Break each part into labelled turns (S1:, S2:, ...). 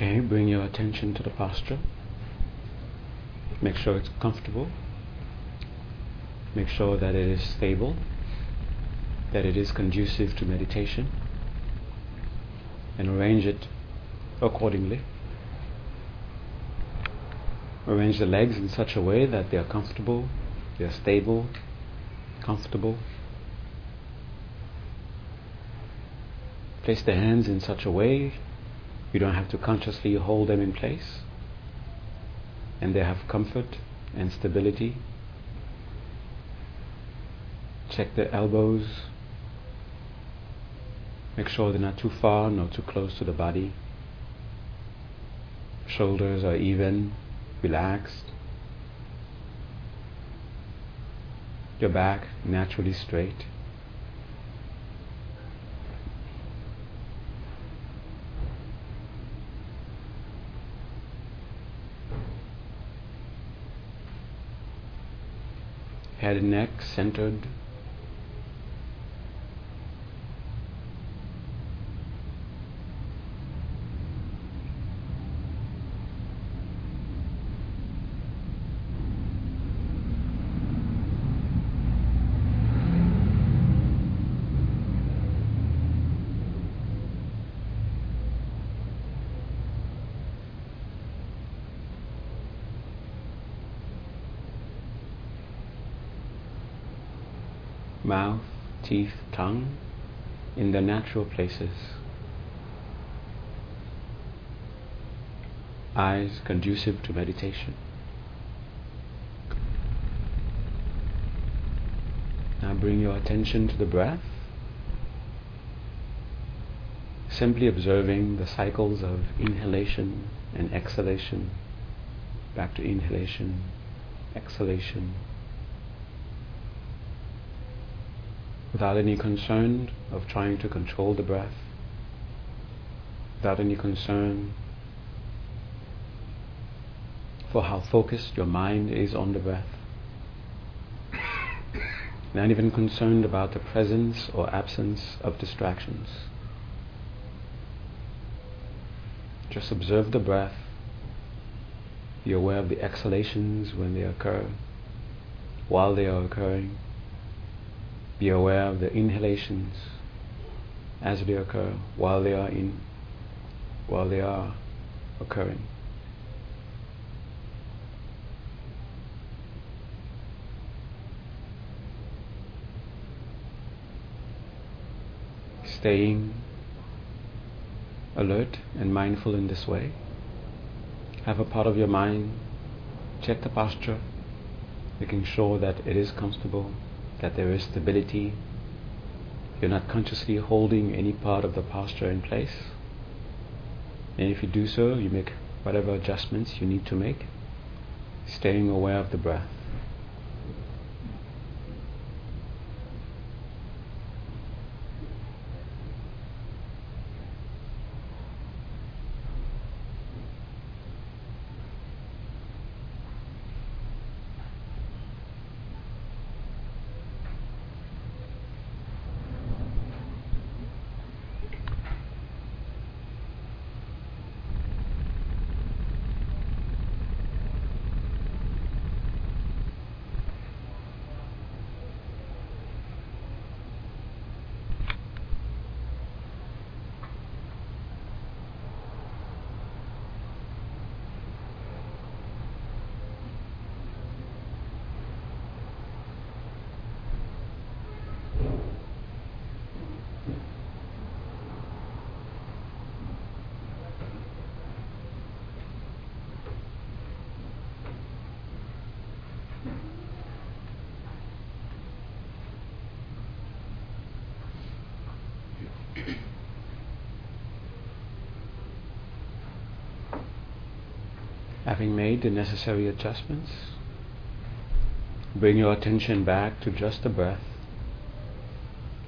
S1: Okay, bring your attention to the posture. Make sure it's comfortable. Make sure that it is stable, that it is conducive to meditation, and arrange it accordingly. Arrange the legs in such a way that they are comfortable, they are stable, comfortable. Place the hands in such a way you don't have to consciously hold them in place. And they have comfort and stability. Check the elbows. Make sure they're not too far nor too close to the body. Shoulders are even, relaxed. Your back naturally straight. Head and neck centered. Mouth, teeth, tongue in their natural places. Eyes conducive to meditation. Now bring your attention to the breath, simply observing the cycles of inhalation and exhalation, back to inhalation, exhalation, without any concern of trying to control the breath, without any concern for how focused your mind is on the breath. Not even concerned about the presence or absence of distractions. Just observe the breath. Be aware of the exhalations when they occur, while they are occurring. Be aware of the inhalations as they occur while they are in while they are occurring. Staying alert and mindful in this way. Have a part of your mind check the posture, making sure that it is comfortable that there is stability. You're not consciously holding any part of the posture in place. And if you do so, you make whatever adjustments you need to make, staying aware of the breath. Having made the necessary adjustments, bring your attention back to just the breath.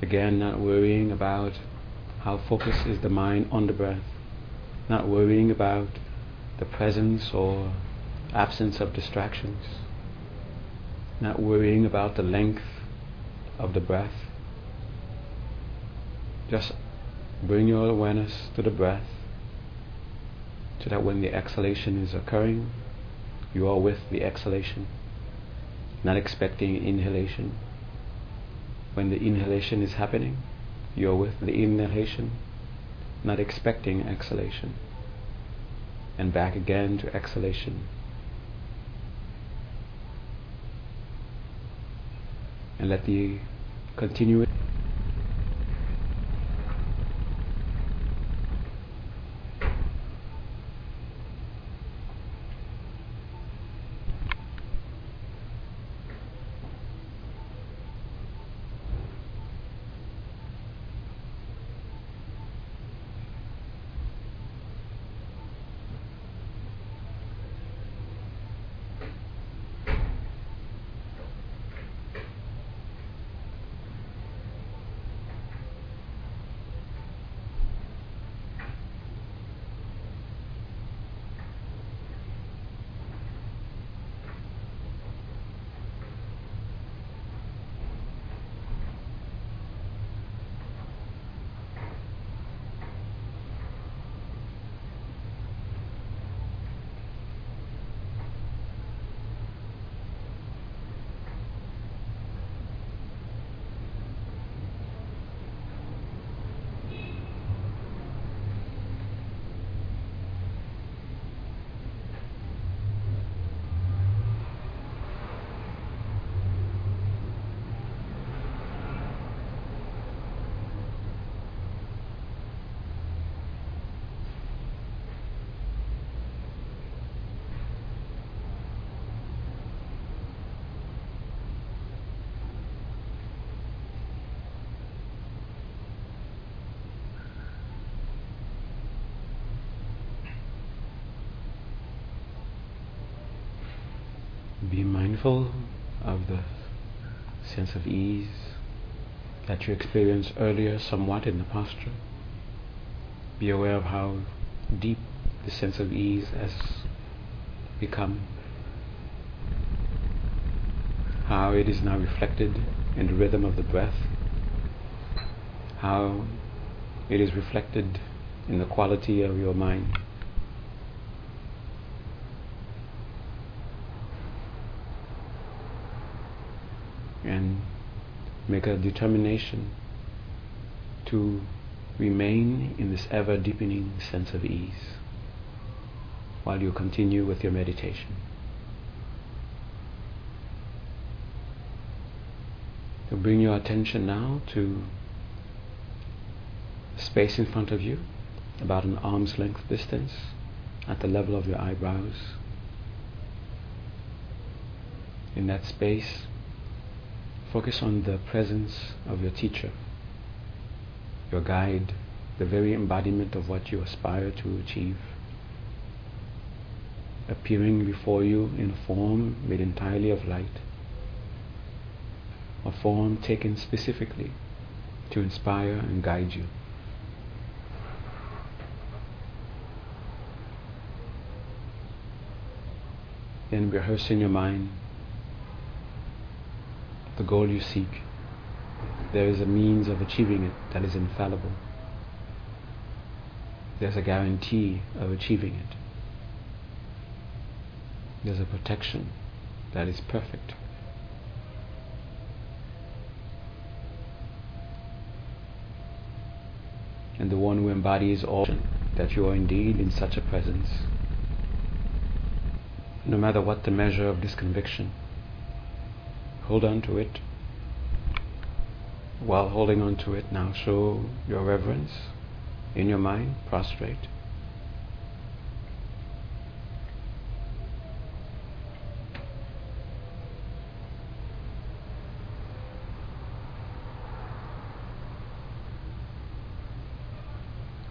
S1: Again, not worrying about how focused is the mind on the breath, not worrying about the presence or absence of distractions, not worrying about the length of the breath. Just bring your awareness to the breath so that when the exhalation is occurring, you are with the exhalation, not expecting inhalation. When the inhalation is happening, you are with the inhalation, not expecting exhalation. And back again to exhalation. And let the continuous Be mindful of the sense of ease that you experienced earlier somewhat in the posture. Be aware of how deep the sense of ease has become, how it is now reflected in the rhythm of the breath, how it is reflected in the quality of your mind. and make a determination to remain in this ever deepening sense of ease while you continue with your meditation. So bring your attention now to space in front of you, about an arm's length distance at the level of your eyebrows. In that space, Focus on the presence of your teacher, your guide, the very embodiment of what you aspire to achieve, appearing before you in a form made entirely of light, a form taken specifically to inspire and guide you. Then rehearse in your mind the goal you seek, there is a means of achieving it that is infallible. There's a guarantee of achieving it. There's a protection that is perfect. And the one who embodies all that you are indeed in such a presence, no matter what the measure of this conviction hold on to it. While holding on to it, now show your reverence in your mind, prostrate.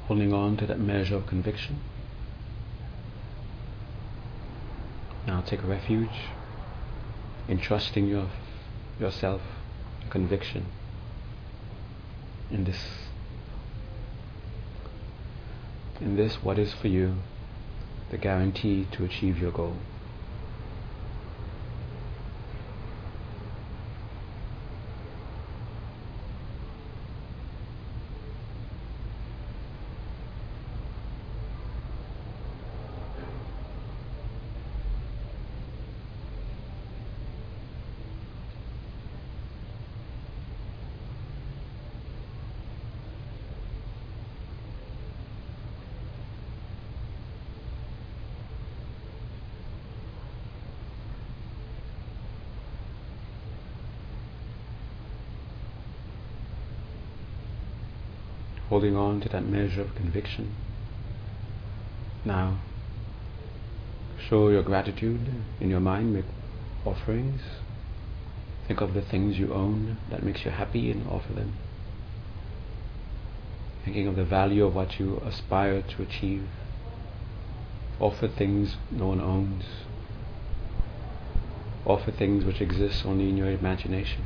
S1: Holding on to that measure of conviction. Now take refuge in trusting your yourself conviction in this in this what is for you the guarantee to achieve your goal holding on to that measure of conviction. Now, show your gratitude in your mind, make offerings. Think of the things you own that makes you happy and offer them. Thinking of the value of what you aspire to achieve. Offer things no one owns. Offer things which exist only in your imagination.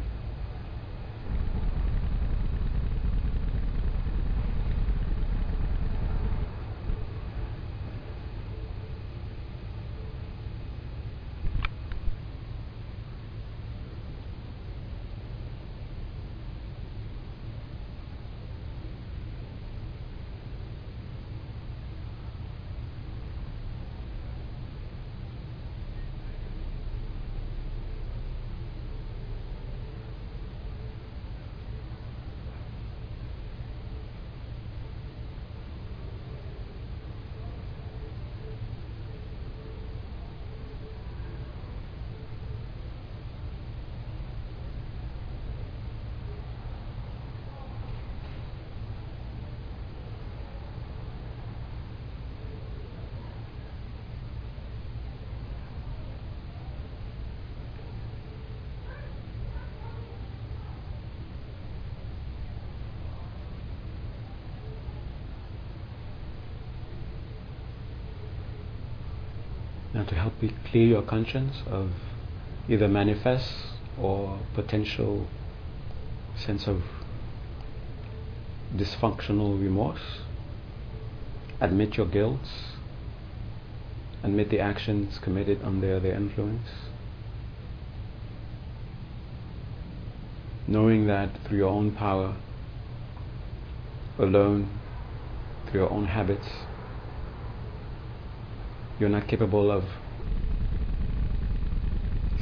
S1: Now to help you clear your conscience of either manifest or potential sense of dysfunctional remorse, admit your guilt, admit the actions committed under their influence, knowing that through your own power alone, through your own habits, you're not capable of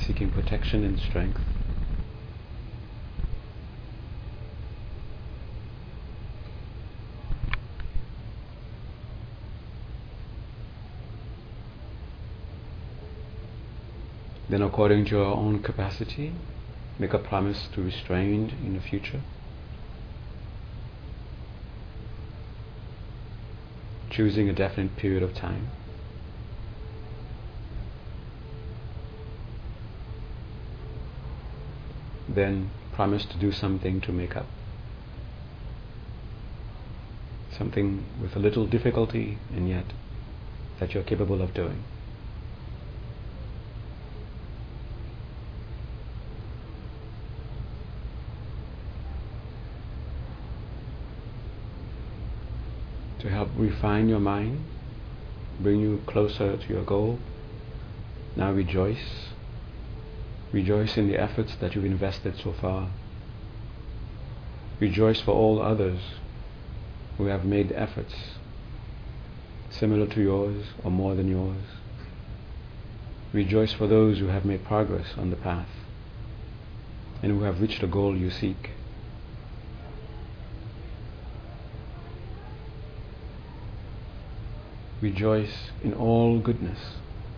S1: seeking protection and strength. Then, according to your own capacity, make a promise to restrain in the future. Choosing a definite period of time. Then promise to do something to make up. Something with a little difficulty and yet that you're capable of doing. To help refine your mind, bring you closer to your goal, now rejoice Rejoice in the efforts that you've invested so far. Rejoice for all others who have made efforts similar to yours or more than yours. Rejoice for those who have made progress on the path and who have reached the goal you seek. Rejoice in all goodness,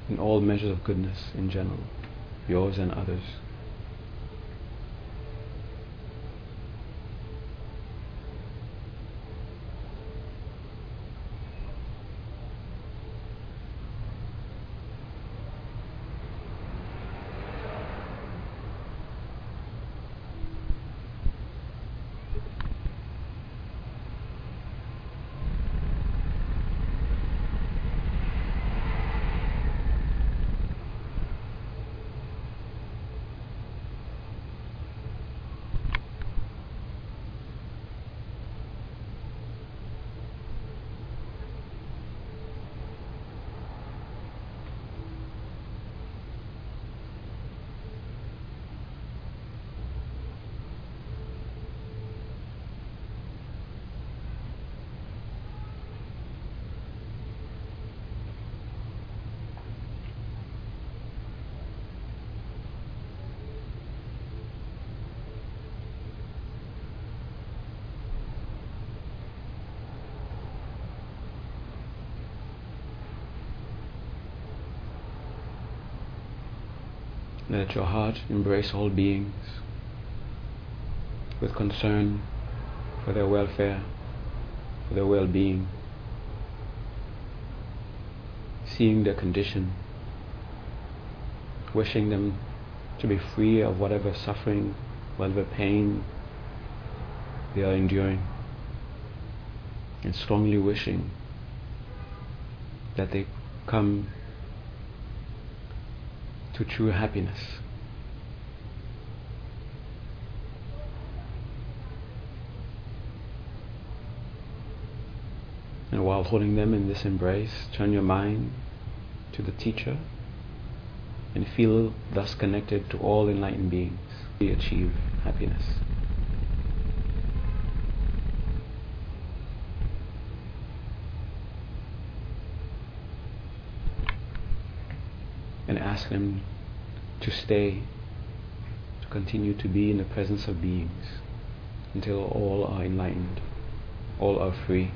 S1: in all measures of goodness in general yours and others. Let your heart embrace all beings with concern for their welfare, for their well being, seeing their condition, wishing them to be free of whatever suffering, whatever pain they are enduring, and strongly wishing that they come to true happiness. And while holding them in this embrace, turn your mind to the teacher and feel thus connected to all enlightened beings. We achieve happiness. And ask them to stay, to continue to be in the presence of beings until all are enlightened, all are free.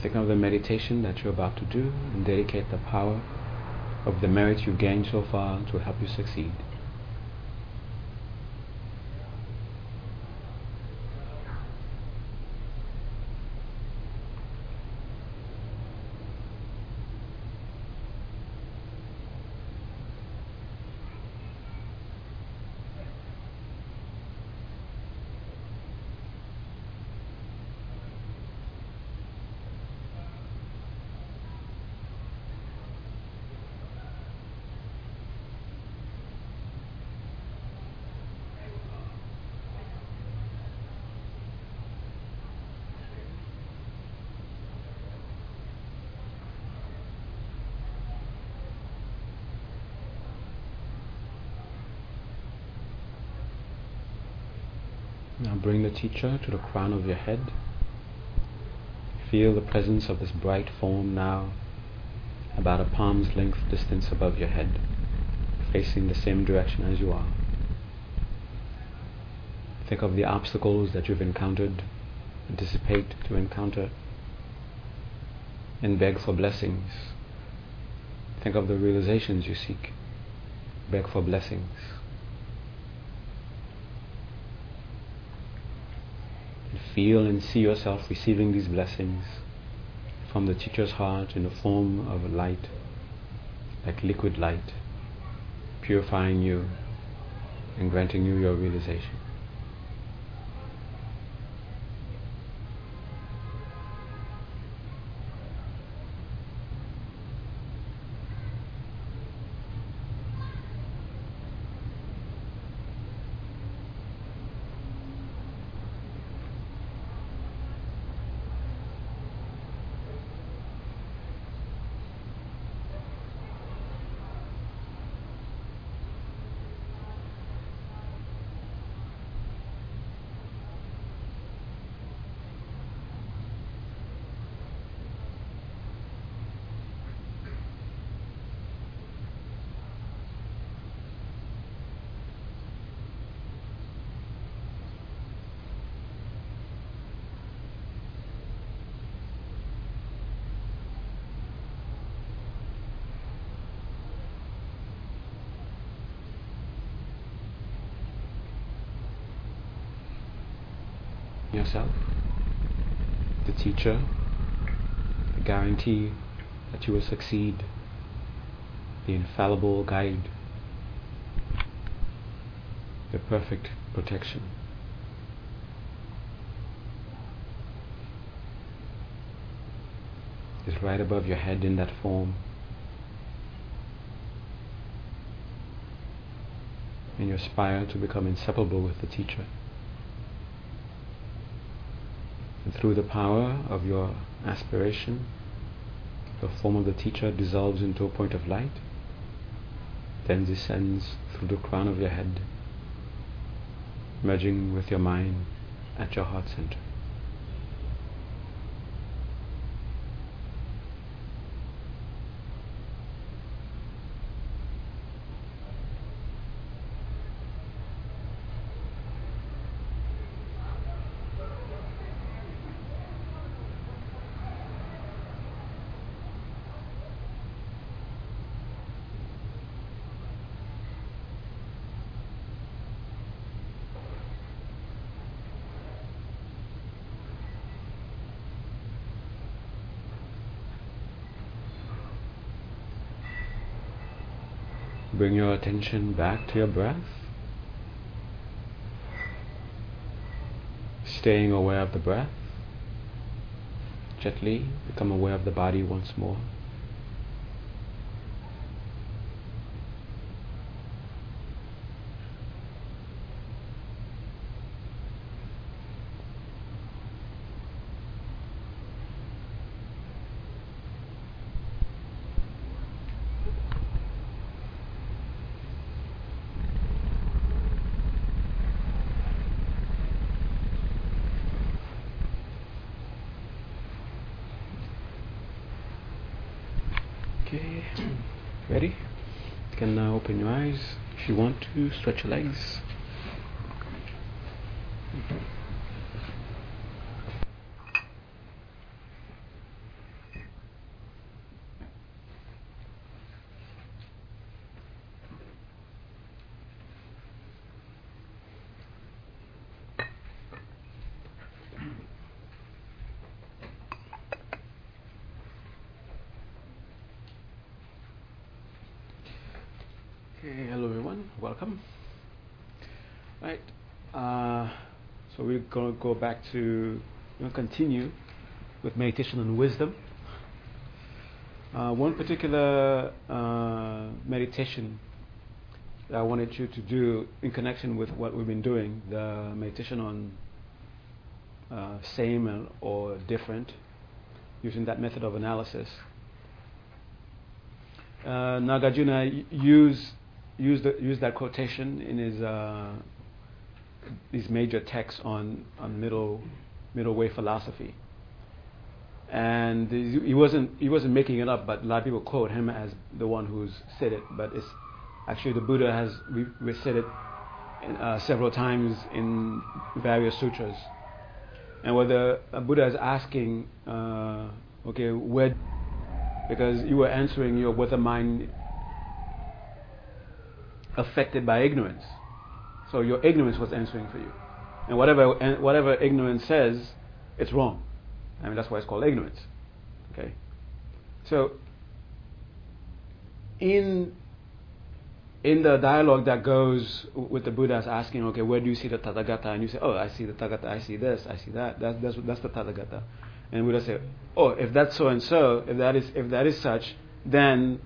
S1: Think of the meditation that you're about to do and dedicate the power of the merit you've gained so far to help you succeed. Now bring teacher to the crown of your head. Feel the presence of this bright form now about a palm's length distance above your head, facing the same direction as you are. Think of the obstacles that you've encountered, anticipate to encounter, and beg for blessings. Think of the realizations you seek, beg for blessings. Feel and see yourself receiving these blessings from the teacher's heart in the form of light, like liquid light, purifying you and granting you your realization. Yourself, the teacher, the guarantee that you will succeed, the infallible guide, the perfect protection. Is right above your head in that form. And you aspire to become inseparable with the teacher. And through the power of your aspiration, the form of the teacher dissolves into a point of light, then descends through the crown of your head, merging with your mind at your heart center. Bring your attention back to your breath. Staying aware of the breath. Gently become aware of the body once more. Okay, ready? You can now open your eyes. If you want to, stretch your legs. Okay, hello everyone, welcome. Right, uh, so we're going to going to continue with meditation on wisdom. Uh, one particular uh, meditation that I wanted you to do in connection with what we've been doing, the meditation on uh, same and, or different, using that method of analysis. Uh, Nagarjuna used used used that quotation in his uh, these major texts on on middle middle way philosophy. And he wasn't he wasn't making it up, but a lot of people quote him as the one who's said it. But it's actually the Buddha has we said it uh, several times in various sutras. And what the uh, Buddha is asking, uh, okay, where because you were answering your with a mind affected by ignorance. So your ignorance was answering for you. And whatever, whatever ignorance says, it's wrong. I mean, that's why it's called ignorance. Okay? So, in, in the dialogue that goes with the Buddha's asking, okay, where do you see the Tathagata? And you say, oh, I see the Tathagata, I see this, I see that. that that's, that's the Tathagata. And Buddha say, oh, if that's so and so, if that is, if that is such, then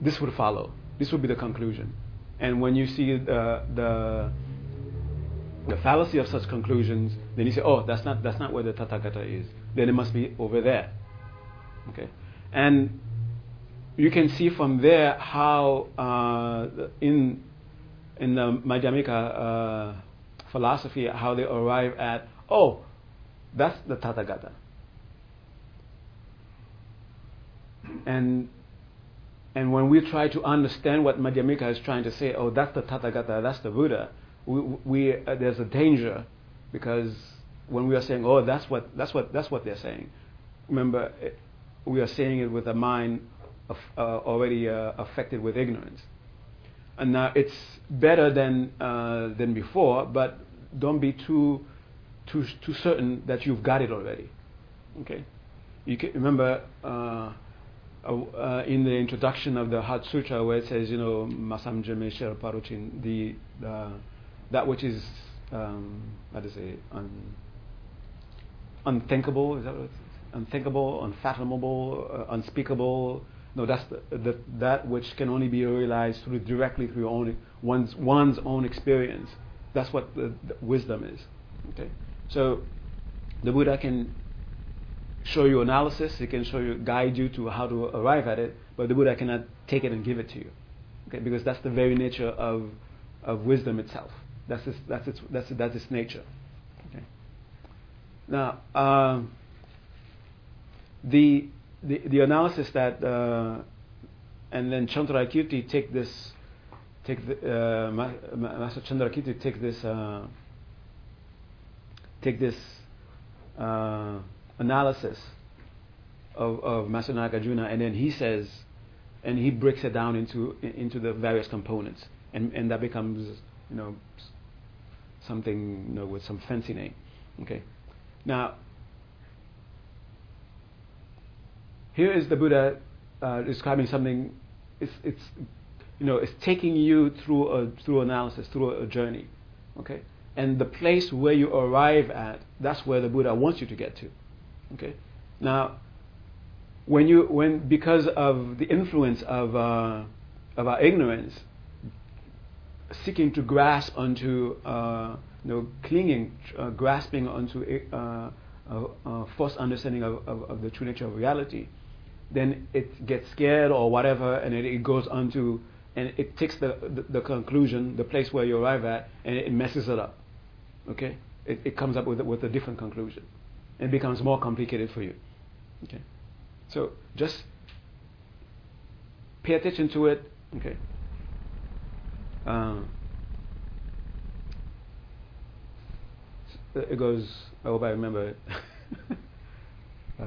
S1: this would follow. This would be the conclusion. And when you see the, the, the fallacy of such conclusions, then you say, oh, that's not, that's not where the Tathagata is. Then it must be over there. Okay? And you can see from there how uh, in, in the Madhyamika uh, philosophy, how they arrive at, oh, that's the Tathagata. And and when we try to understand what Madhyamika is trying to say, oh, that's the Tathagata, that's the Buddha, we, we uh, there's a danger because when we are saying, oh, that's what that's what that's what they're saying. Remember, it, we are saying it with a mind of, uh, already uh, affected with ignorance. And now it's better than uh, than before, but don't be too too too certain that you've got it already. Okay, you can, remember uh, uh, in the introduction of the Heart Sutra where it says, you know, Masam Jame Paruchin, the uh, that which is um, how to say un, unthinkable is that what it's unthinkable, unfathomable, uh, unspeakable. No, that's the, the, that which can only be realized through directly through own, one's one's own experience. That's what the, the wisdom is. Okay, so the Buddha can show you analysis, it can show you, guide you to how to arrive at it, but the Buddha cannot take it and give it to you. Okay, because that's the very nature of, of wisdom itself. That's its, that's its, that's, that's its nature. Okay. Now, um, the, the, the analysis that, uh, and then Chandrakirti take this, take the, uh, Master Chandrakirti take this, uh, take this, uh, analysis of, of Master Nagarjuna, and then he says, and he breaks it down into into the various components, and and that becomes you know something you know with some fancy name. Okay, now here is the Buddha uh, describing something. It's it's you know, it's taking you through a through analysis, through a journey. Okay? And the place where you arrive at, that's where the Buddha wants you to get to. Okay? Now, when you when because of the influence of uh, of our ignorance, seeking to grasp onto uh, you know clinging, uh, grasping onto uh, a, a false understanding of, of, of, the true nature of reality, then it gets scared or whatever, and it, it goes onto and it takes the, the, the, conclusion, the place where you arrive at, and it messes it up. Okay? It, it comes up with, with a different conclusion. It becomes more complicated for you. Okay? So just pay attention to it. Okay? Uh, it goes, I hope I remember it. uh,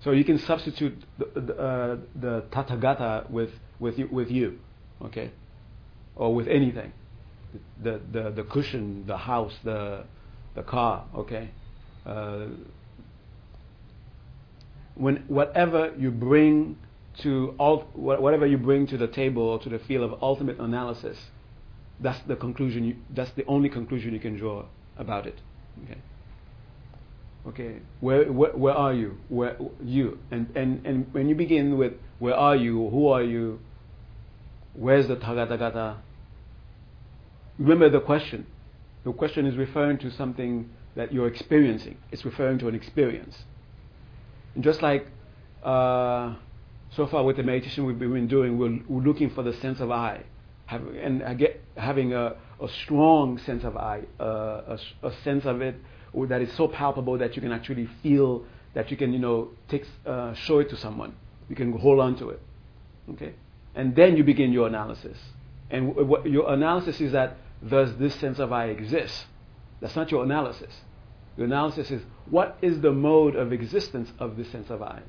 S1: so you can substitute the, the, uh, the Tathagata with, with, you, with you, okay? Or with anything. The, the, the cushion, the house, the, the car, okay? Uh, when whatever you bring to whatever you bring to the table or to the field of ultimate analysis, that's the conclusion. You, that's the only conclusion you can draw about it. Okay. Okay. Where, where, where are you? Where you? And, and, and when you begin with where are you? Who are you? Where's the Tathagata? Remember the question. The question is referring to something that you're experiencing. It's referring to an experience. And just like uh, so far with the meditation we've been doing, we're, we're looking for the sense of I have, and get, having a, a, strong sense of I, uh, a, a, sense of it that is so palpable that you can actually feel that you can, you know, take, uh, show it to someone. You can hold on to it. Okay? And then you begin your analysis. And w- your analysis is that, does this sense of I exist? That's not your analysis. Your analysis is, what is the mode of existence of this sense of I?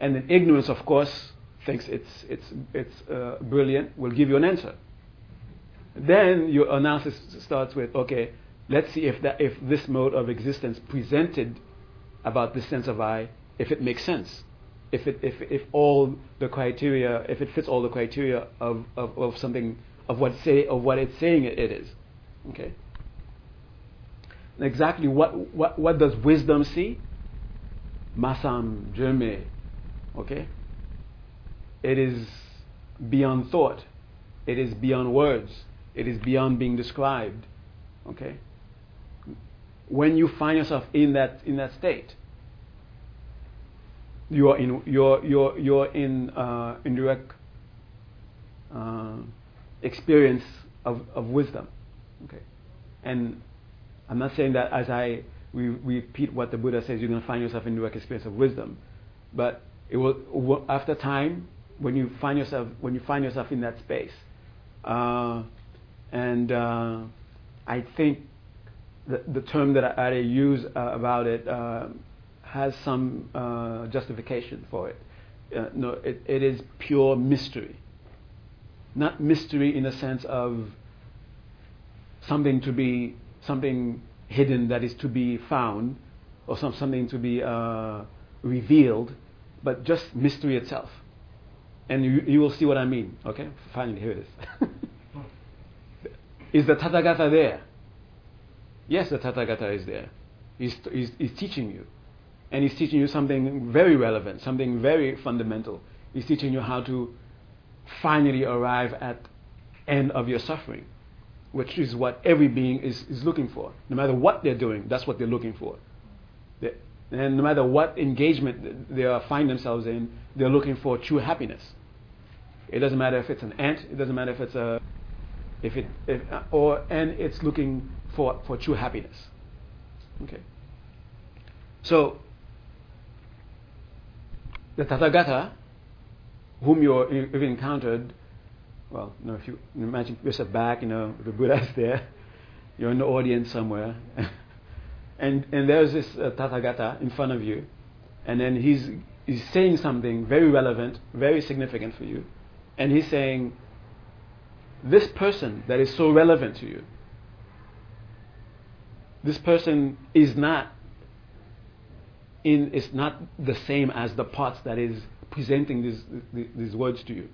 S1: And then ignorance, of course, thinks it's, it's, it's uh, brilliant, will give you an answer. Then your analysis starts with, okay, let's see if, that, if this mode of existence presented about this sense of I, if it makes sense. If, it, if, if all the criteria, if it fits all the criteria of, of, of something, of what, say, of what it's saying it, is. Okay? exactly what, what, what does wisdom see? Masam, Jerme. Okay? it is beyond thought, it is beyond words, it is beyond being described. Okay? When you find yourself in that in that state, you are in you're you're you're in uh, indirect uh, experience of, of wisdom. Okay, and I'm not saying that as I we repeat what the Buddha says, you're going to find yourself in direct experience of wisdom, but it will after time when you find yourself when you find yourself in that space. Uh, and uh, I think the, the term that I, I use uh, about it uh, has some uh, justification for it. Uh, no, it, it is pure mystery. Not mystery in the sense of something to be something hidden that is to be found, or some, something to be uh, revealed, but just mystery itself and you, you will see what I mean. Okay, finally, here it is. is the Tathagata there? Yes, the Tathagata is there. He's, he's, he's teaching you. And he's teaching you something very relevant, something very fundamental. He's teaching you how to finally arrive at end of your suffering, which is what every being is, is looking for. No matter what they're doing, that's what they're looking for. They, and no matter what engagement they find themselves in, they're looking for true happiness. It doesn't matter if it's an ant. It doesn't matter if it's a, if it, if, uh, or and it's looking for for true happiness. Okay. So the Tathagata, whom you have encountered, well, you know, if you imagine yourself back, you know, the Buddha's there, you're in the audience somewhere, and and there's this uh, Tathagata in front of you, and then he's is saying something very relevant, very significant for you. And he's saying, this person that is so relevant to you, this person is not in is not the same as the parts that is presenting these, these words to you.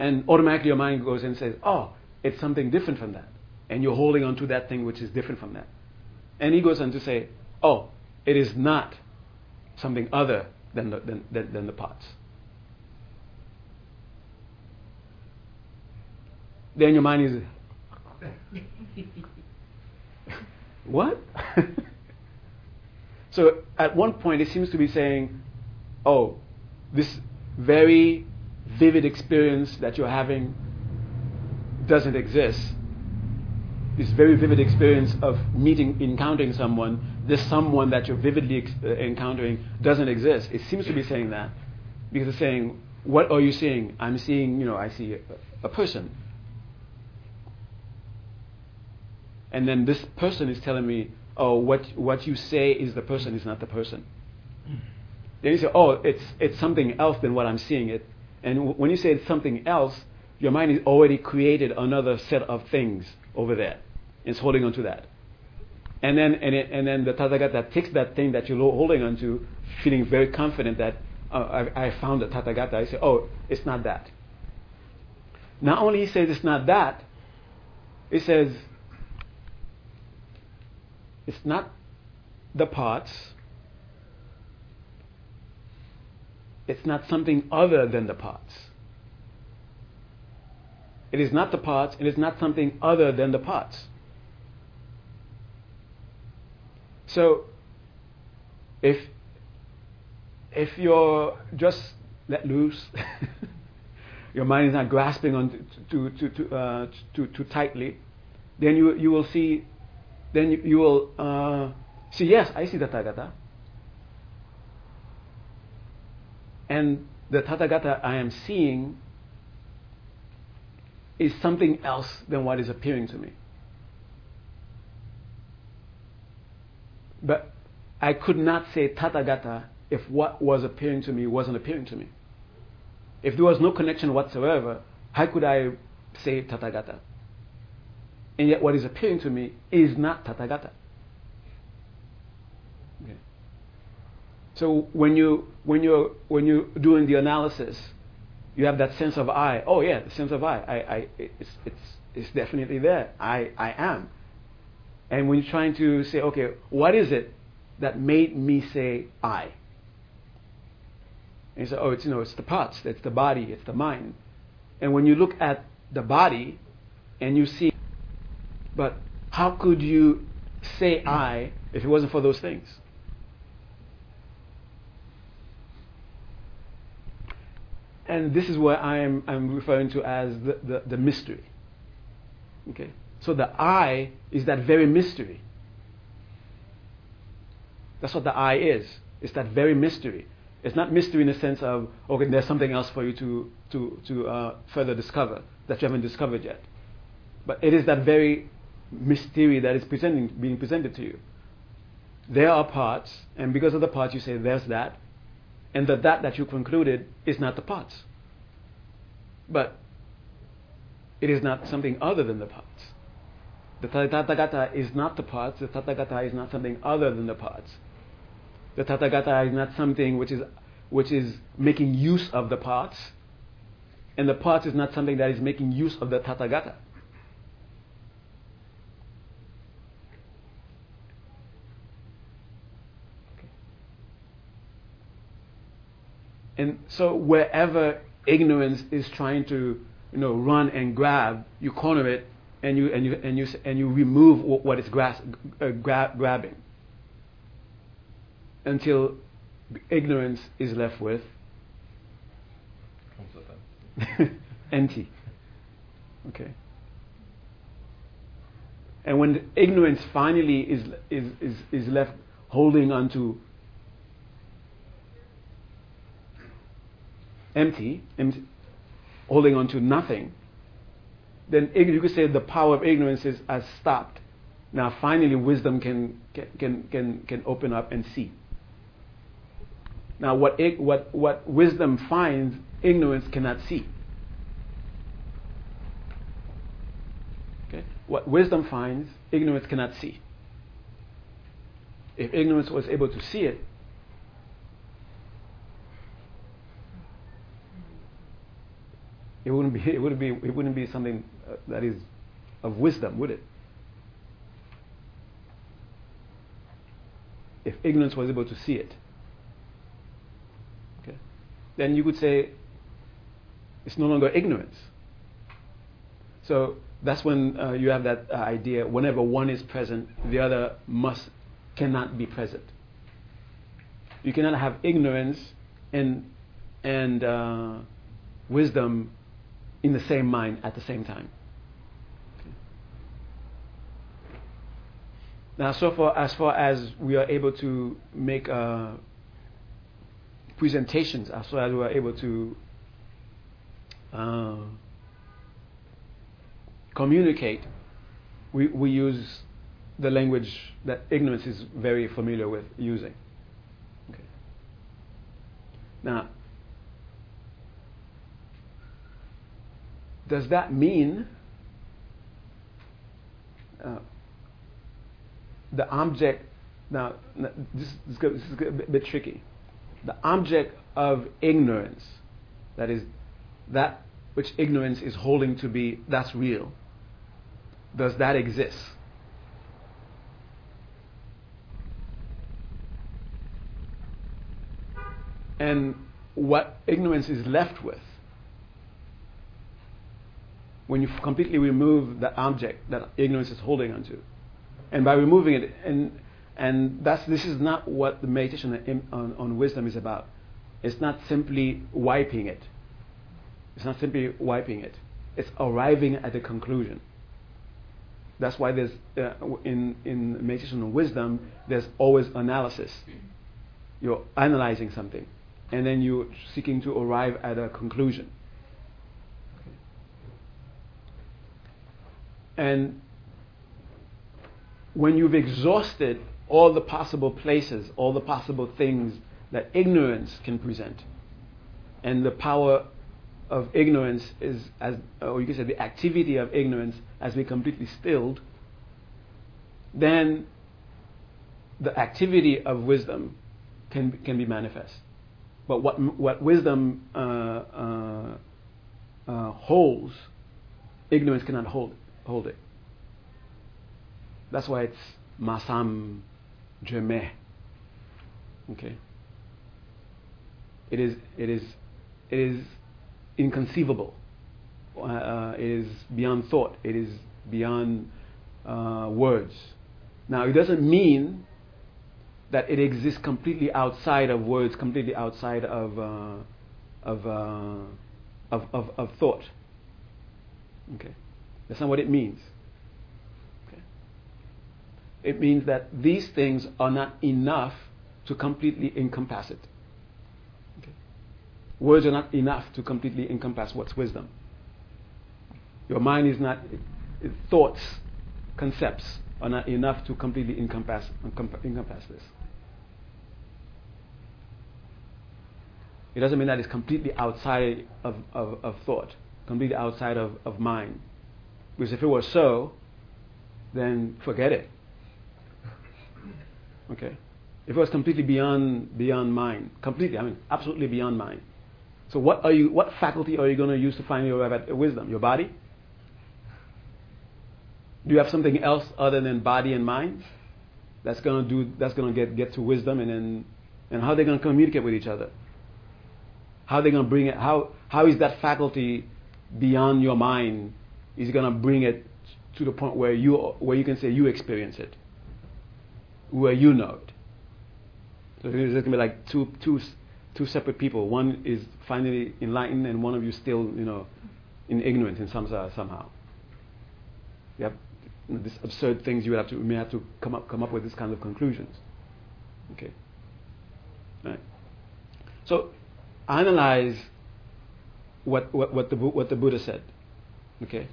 S1: And automatically your mind goes and says, oh, it's something different from that. And you're holding on to that thing which is different from that. And he goes on to say, oh, it is not something other than the, than, than, than the parts. Then your mind is, what? so at one point it seems to be saying, oh, this very vivid experience that you're having doesn't exist. This very vivid experience of meeting, encountering someone, this someone that you're vividly ex- uh, encountering doesn't exist. It seems to be saying that because it's saying, what are you seeing? I'm seeing, you know, I see a, a person. And then this person is telling me, oh, what, what you say is the person is not the person. Then you say, oh, it's, it's something else than what I'm seeing it. And w- when you say it's something else, your mind has already created another set of things over there. It's holding on to that. And then, and, it, and then the Tathagata takes that thing that you're holding on to, feeling very confident that uh, I, I, found the Tathagata. I say, oh, it's not that. Not only he says it's not that, he says it's not the parts, it's not something other than the parts. It is not the parts, and it is not something other than the parts. So, if if you're just let loose, your mind is not grasping on too too too, uh, too, too tightly, then you you will see, then you, you will uh, see. Yes, I see the Tathagata, and the Tathagata I am seeing is something else than what is appearing to me. But I could not say Tathagata if what was appearing to me wasn't appearing to me. If there was no connection whatsoever, how could I say Tathagata? And yet what is appearing to me is not Tathagata. Okay. So when you when you when you're doing the analysis, you have that sense of I. Oh yeah, the sense of I. I, I it's it's it's definitely there. I I am. And when you're trying to say, okay, what is it that made me say I? And you say, oh, it's you know, it's the parts, it's the body, it's the mind. And when you look at the body and you see, but how could you say I if it wasn't for those things? And this is what I'm, I'm referring to as the, the, the mystery. Okay? So the I is that very mystery. That's what the I is. It's that very mystery. It's not mystery in the sense of, okay, there's something else for you to, to, to uh, further discover that you haven't discovered yet. But it is that very mystery that is presenting, being presented to you. There are parts, and because of the parts, you say, there's that, and that that that you concluded is not the parts. But it is not something other than the parts. The Tathagata is not the parts, the Tathagata is not something other than the parts. The Tathagata is not something which is, which is making use of the parts, and the parts is not something that is making use of the Tathagata. And so wherever ignorance is trying to, you know, run and grab, you corner it and you and you and you and you remove what is grasp, uh, grabbing until ignorance is left with empty. Okay. And when ignorance finally is, is, is, is left holding onto empty, empty, holding on to nothing, then you could say the power of ignorance is, has stopped. Now finally wisdom can, can, can, can open up and see. Now what, what, what wisdom finds, ignorance cannot see. Okay? What wisdom finds, ignorance cannot see. If ignorance was able to see it, it wouldn't be it wouldn't be it wouldn't be something uh, that is of wisdom, would it? If ignorance was able to see it, okay, then you could say it's no longer ignorance. So that's when uh, you have that uh, idea. Whenever one is present, the other must cannot be present. You cannot have ignorance and and uh, wisdom in the same mind at the same time. Okay. Now, so far as far as we are able to make uh, presentations, as far as we are able to uh, communicate, we, we use the language that ignorance is very familiar with using. Okay. Now, does that mean uh, the object? Now, this, this, this is a bit tricky. The object of ignorance, that is, that which ignorance is holding to be that's real, does that exist? And what ignorance is left with when you completely remove the object that ignorance is holding onto. And by removing it, and, and that's, this is not what the meditation on, on wisdom is about. It's not simply wiping it. It's not simply wiping it. It's arriving at a conclusion. That's why there's, uh, in, in meditation on wisdom, there's always analysis. You're analyzing something, and then you're seeking to arrive at a conclusion. And when you've exhausted all the possible places, all the possible things that ignorance can present, and the power of ignorance is, as, or you can say the activity of ignorance has been completely stilled, then the activity of wisdom can, can be manifest. But what, what wisdom uh, uh, uh, holds, ignorance cannot hold hold it. That's why it's masam jeme. Okay. It is. It is. It is inconceivable. Uh, uh, it is beyond thought. It is beyond uh, words. Now, it doesn't mean that it exists completely outside of words, completely outside of uh, of, uh, of, of of thought. Okay. That's not what it means. Okay. It means that these things are not enough to completely encompass it. Okay. Words are not enough to completely encompass what's wisdom. Your mind is not, it, thoughts, concepts are not enough to completely encompass, encompass this. It doesn't mean that it's completely outside of, of, of thought, completely outside of, of mind. Because if it was so, then forget it. Okay? If it was completely beyond beyond mind, completely, I mean, absolutely beyond mind. So what are you? What faculty are you going to use to find your wisdom? Your body? Do you have something else other than body and mind that's going to do? That's going to get get to wisdom, and then and how are they going to communicate with each other? How are they going to bring it? How how is that faculty beyond your mind is going to bring it to the point where you where you can say you experience it, where you know it. So it's going to be like two two two separate people. One is finally enlightened, and one of you still you know in ignorance in some somehow. You have you know, these absurd things. You have to you may have to come up come up with these kind of conclusions. Okay. Right. So analyze what what, what the what the Buddha said. Okay.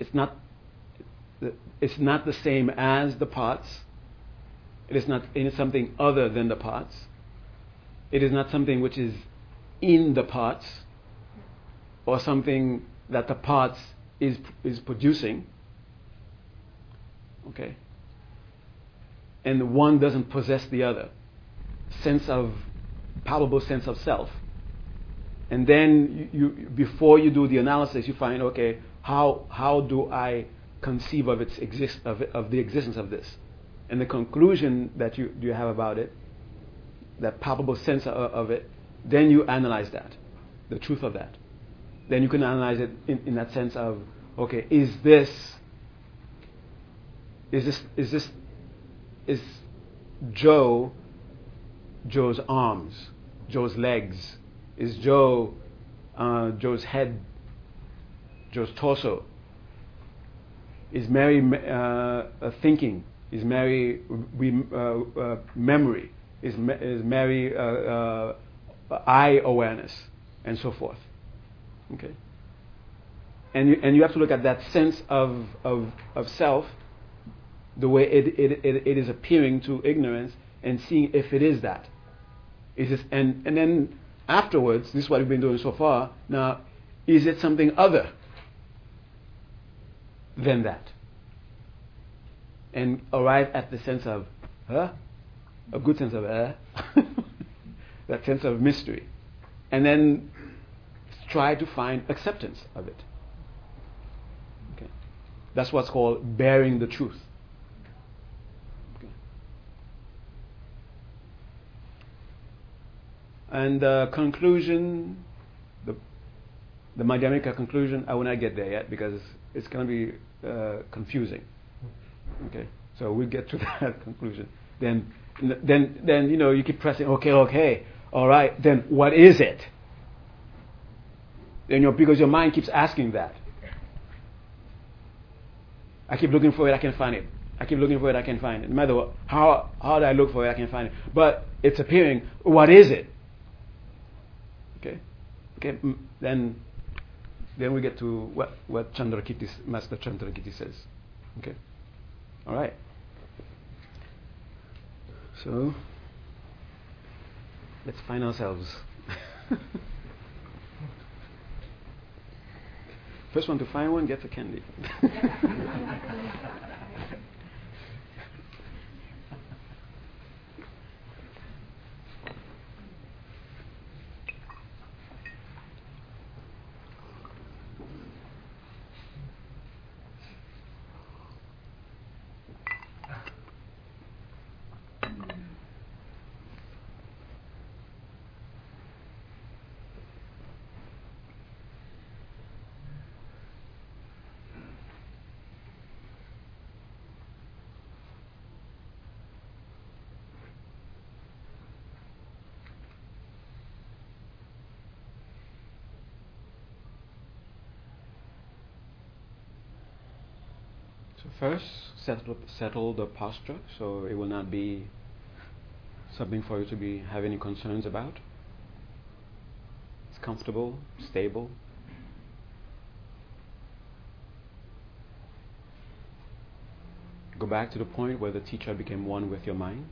S1: It's not, it's not the same as the parts. It is not it is something other than the parts. It is not something which is in the parts or something that the parts is, is producing. Okay? And one doesn't possess the other. Sense of, palpable sense of self. and then you, you before you do the analysis, you find okay, how how do I conceive of its exist of, of the existence of this, and the conclusion that you you have about it, that palpable sense of, of it, then you analyze that, the truth of that. Then you can analyze it in, in that sense of okay, is this is this is this is Joe Joe's arms, Joe's legs? Is Joe uh, Joe's head, Joe's torso? Is Mary uh, thinking? Is Mary uh, uh, memory? Is, is Mary uh, uh, eye awareness? And so forth. Okay? And you, and you have to look at that sense of, of, of self, the way it, it, it, it is appearing to ignorance, and seeing if it is that. Is this, and, and then afterwards, this is what we've been doing so far. Now, is it something other than that? And arrive at the sense of, huh? A good sense of, uh? that sense of mystery. And then try to find acceptance of it. Okay. That's what's called bearing the truth. And the conclusion, the, the Madhyamika conclusion, I will not get there yet because it's going to be uh, confusing. Okay, so we'll get to that conclusion. Then, then, then you know, you keep pressing. Okay, okay, all right. Then what is it? Then you because your mind keeps asking that. I keep looking for it, I can find it. I keep looking for it, I can't find it. No matter what, how hard I look for it, I can't find it. But it's appearing. What is it? Okay, okay. Then, then we get to what what Chandrakirti, Master Chandrakirti says. Okay, all right. So let's find ourselves. First one to find one gets a candy. So first, settle, settle the posture so it will not be something for you to be have any concerns about. It's comfortable, stable. Go back to the point where the teacher became one with your mind.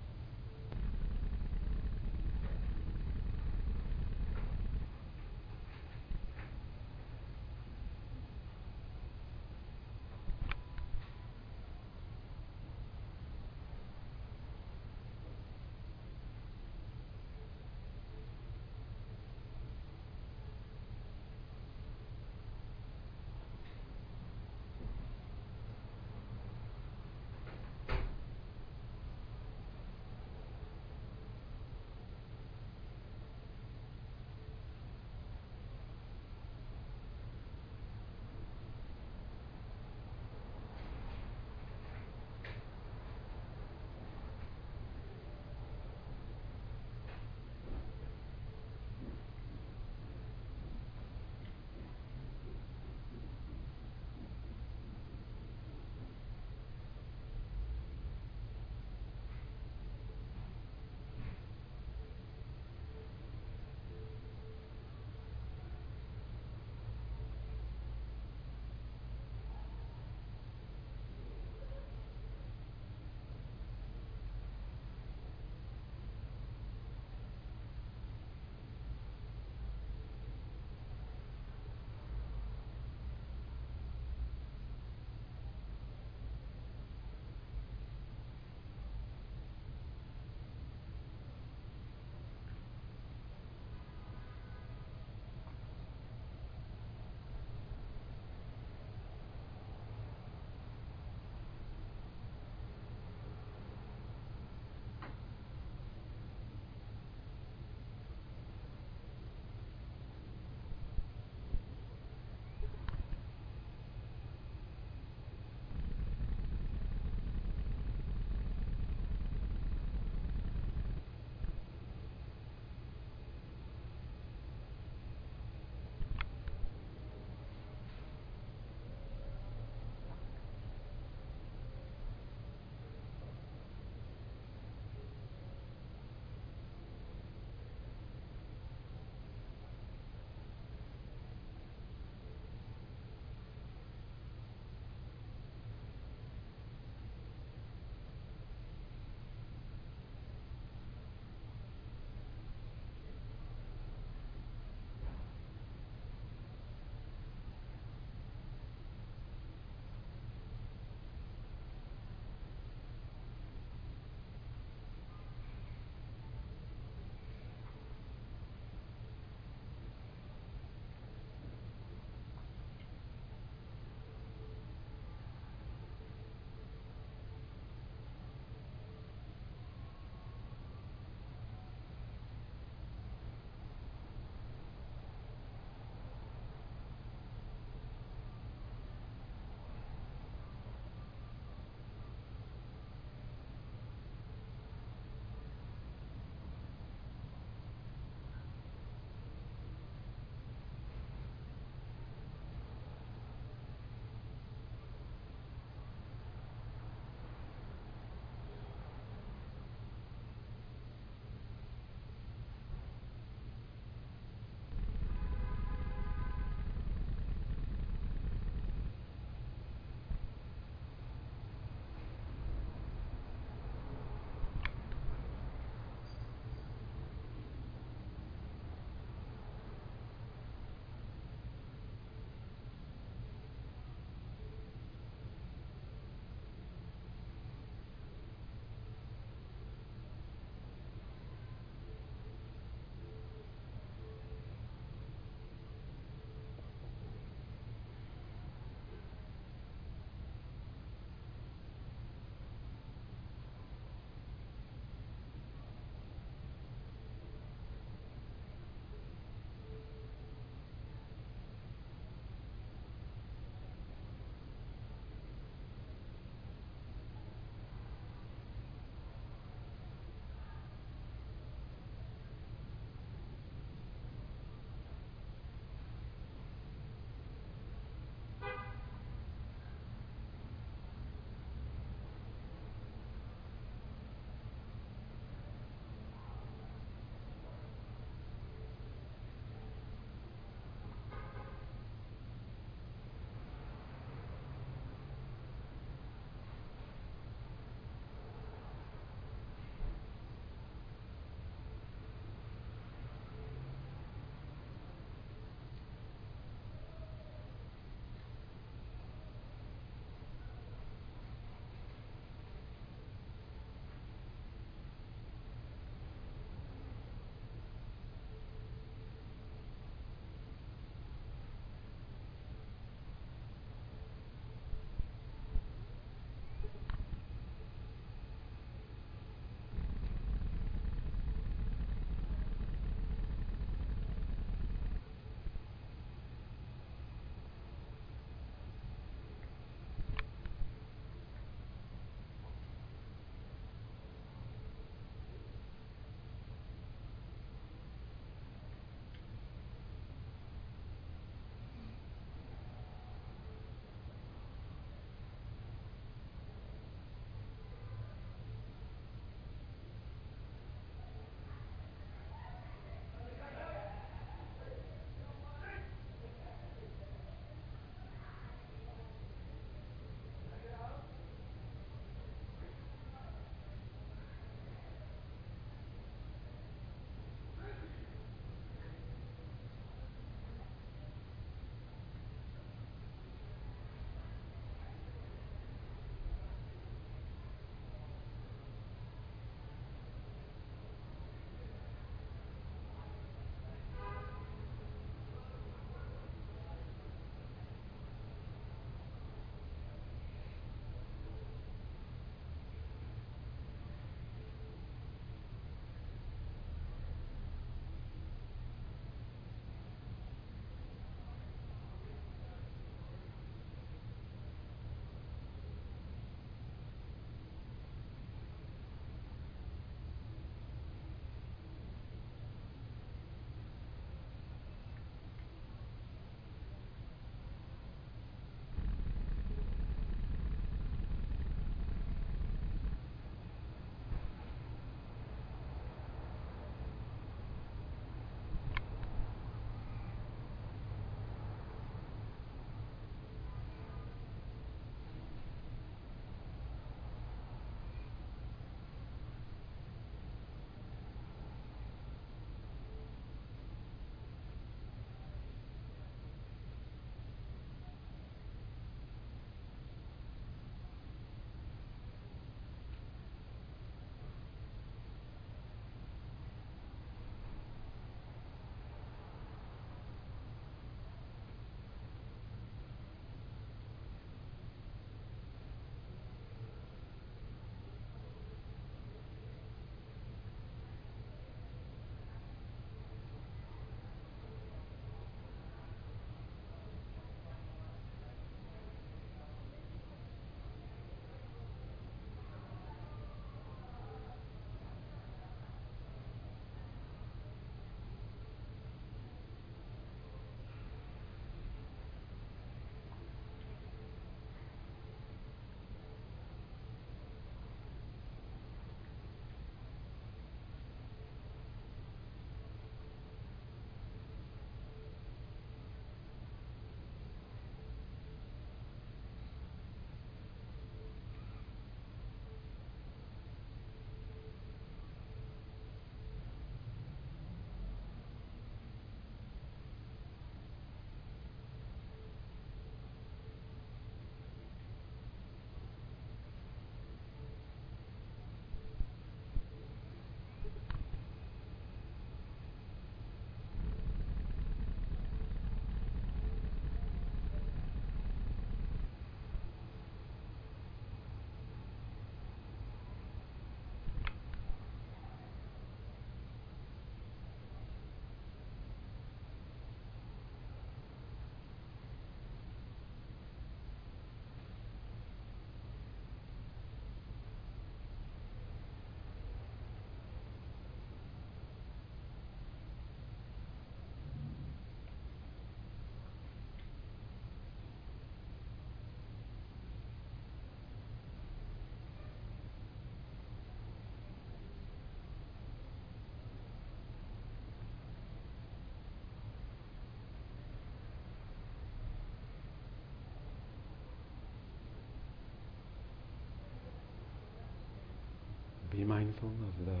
S1: Be mindful of the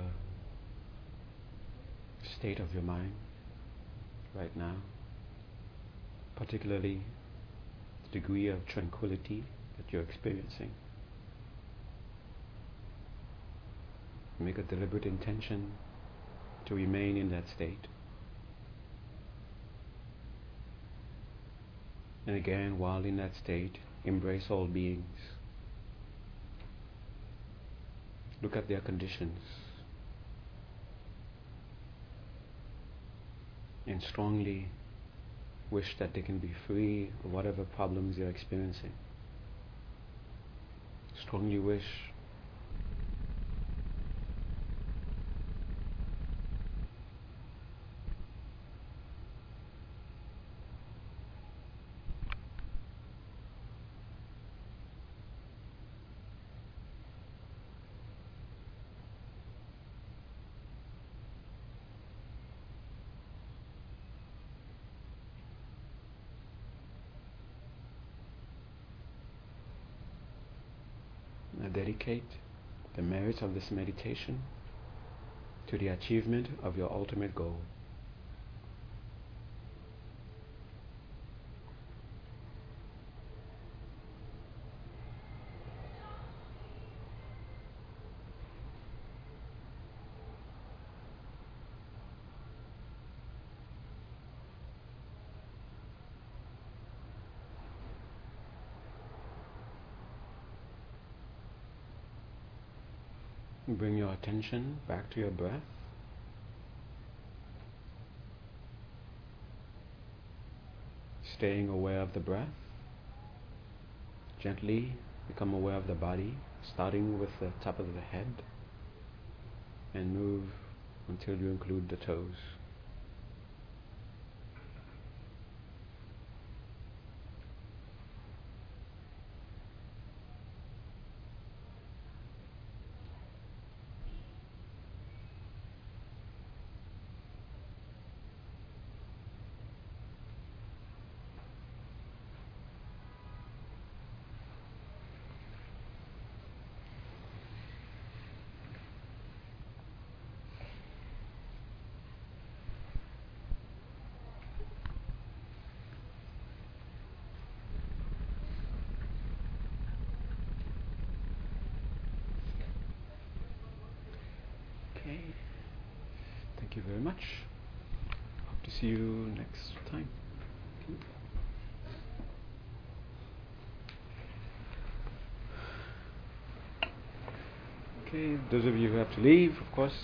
S1: state of your mind right now, particularly the degree of tranquility that you're experiencing. Make a deliberate intention to remain in that state. And again, while in that state, embrace all beings. Look at their conditions and strongly wish that they can be free of whatever problems they're experiencing. Strongly wish dedicate the merits of this meditation to the achievement of your ultimate goal. Bring your attention back to your breath. Staying aware of the breath. Gently become aware of the body, starting with the top of the head, and move until you include the toes. Okay. Thank you very much. Hope to see you next time. Okay, those of you who have to leave, of course,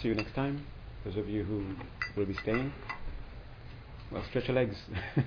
S1: see you next time. Those of you who will be staying, well, stretch your legs.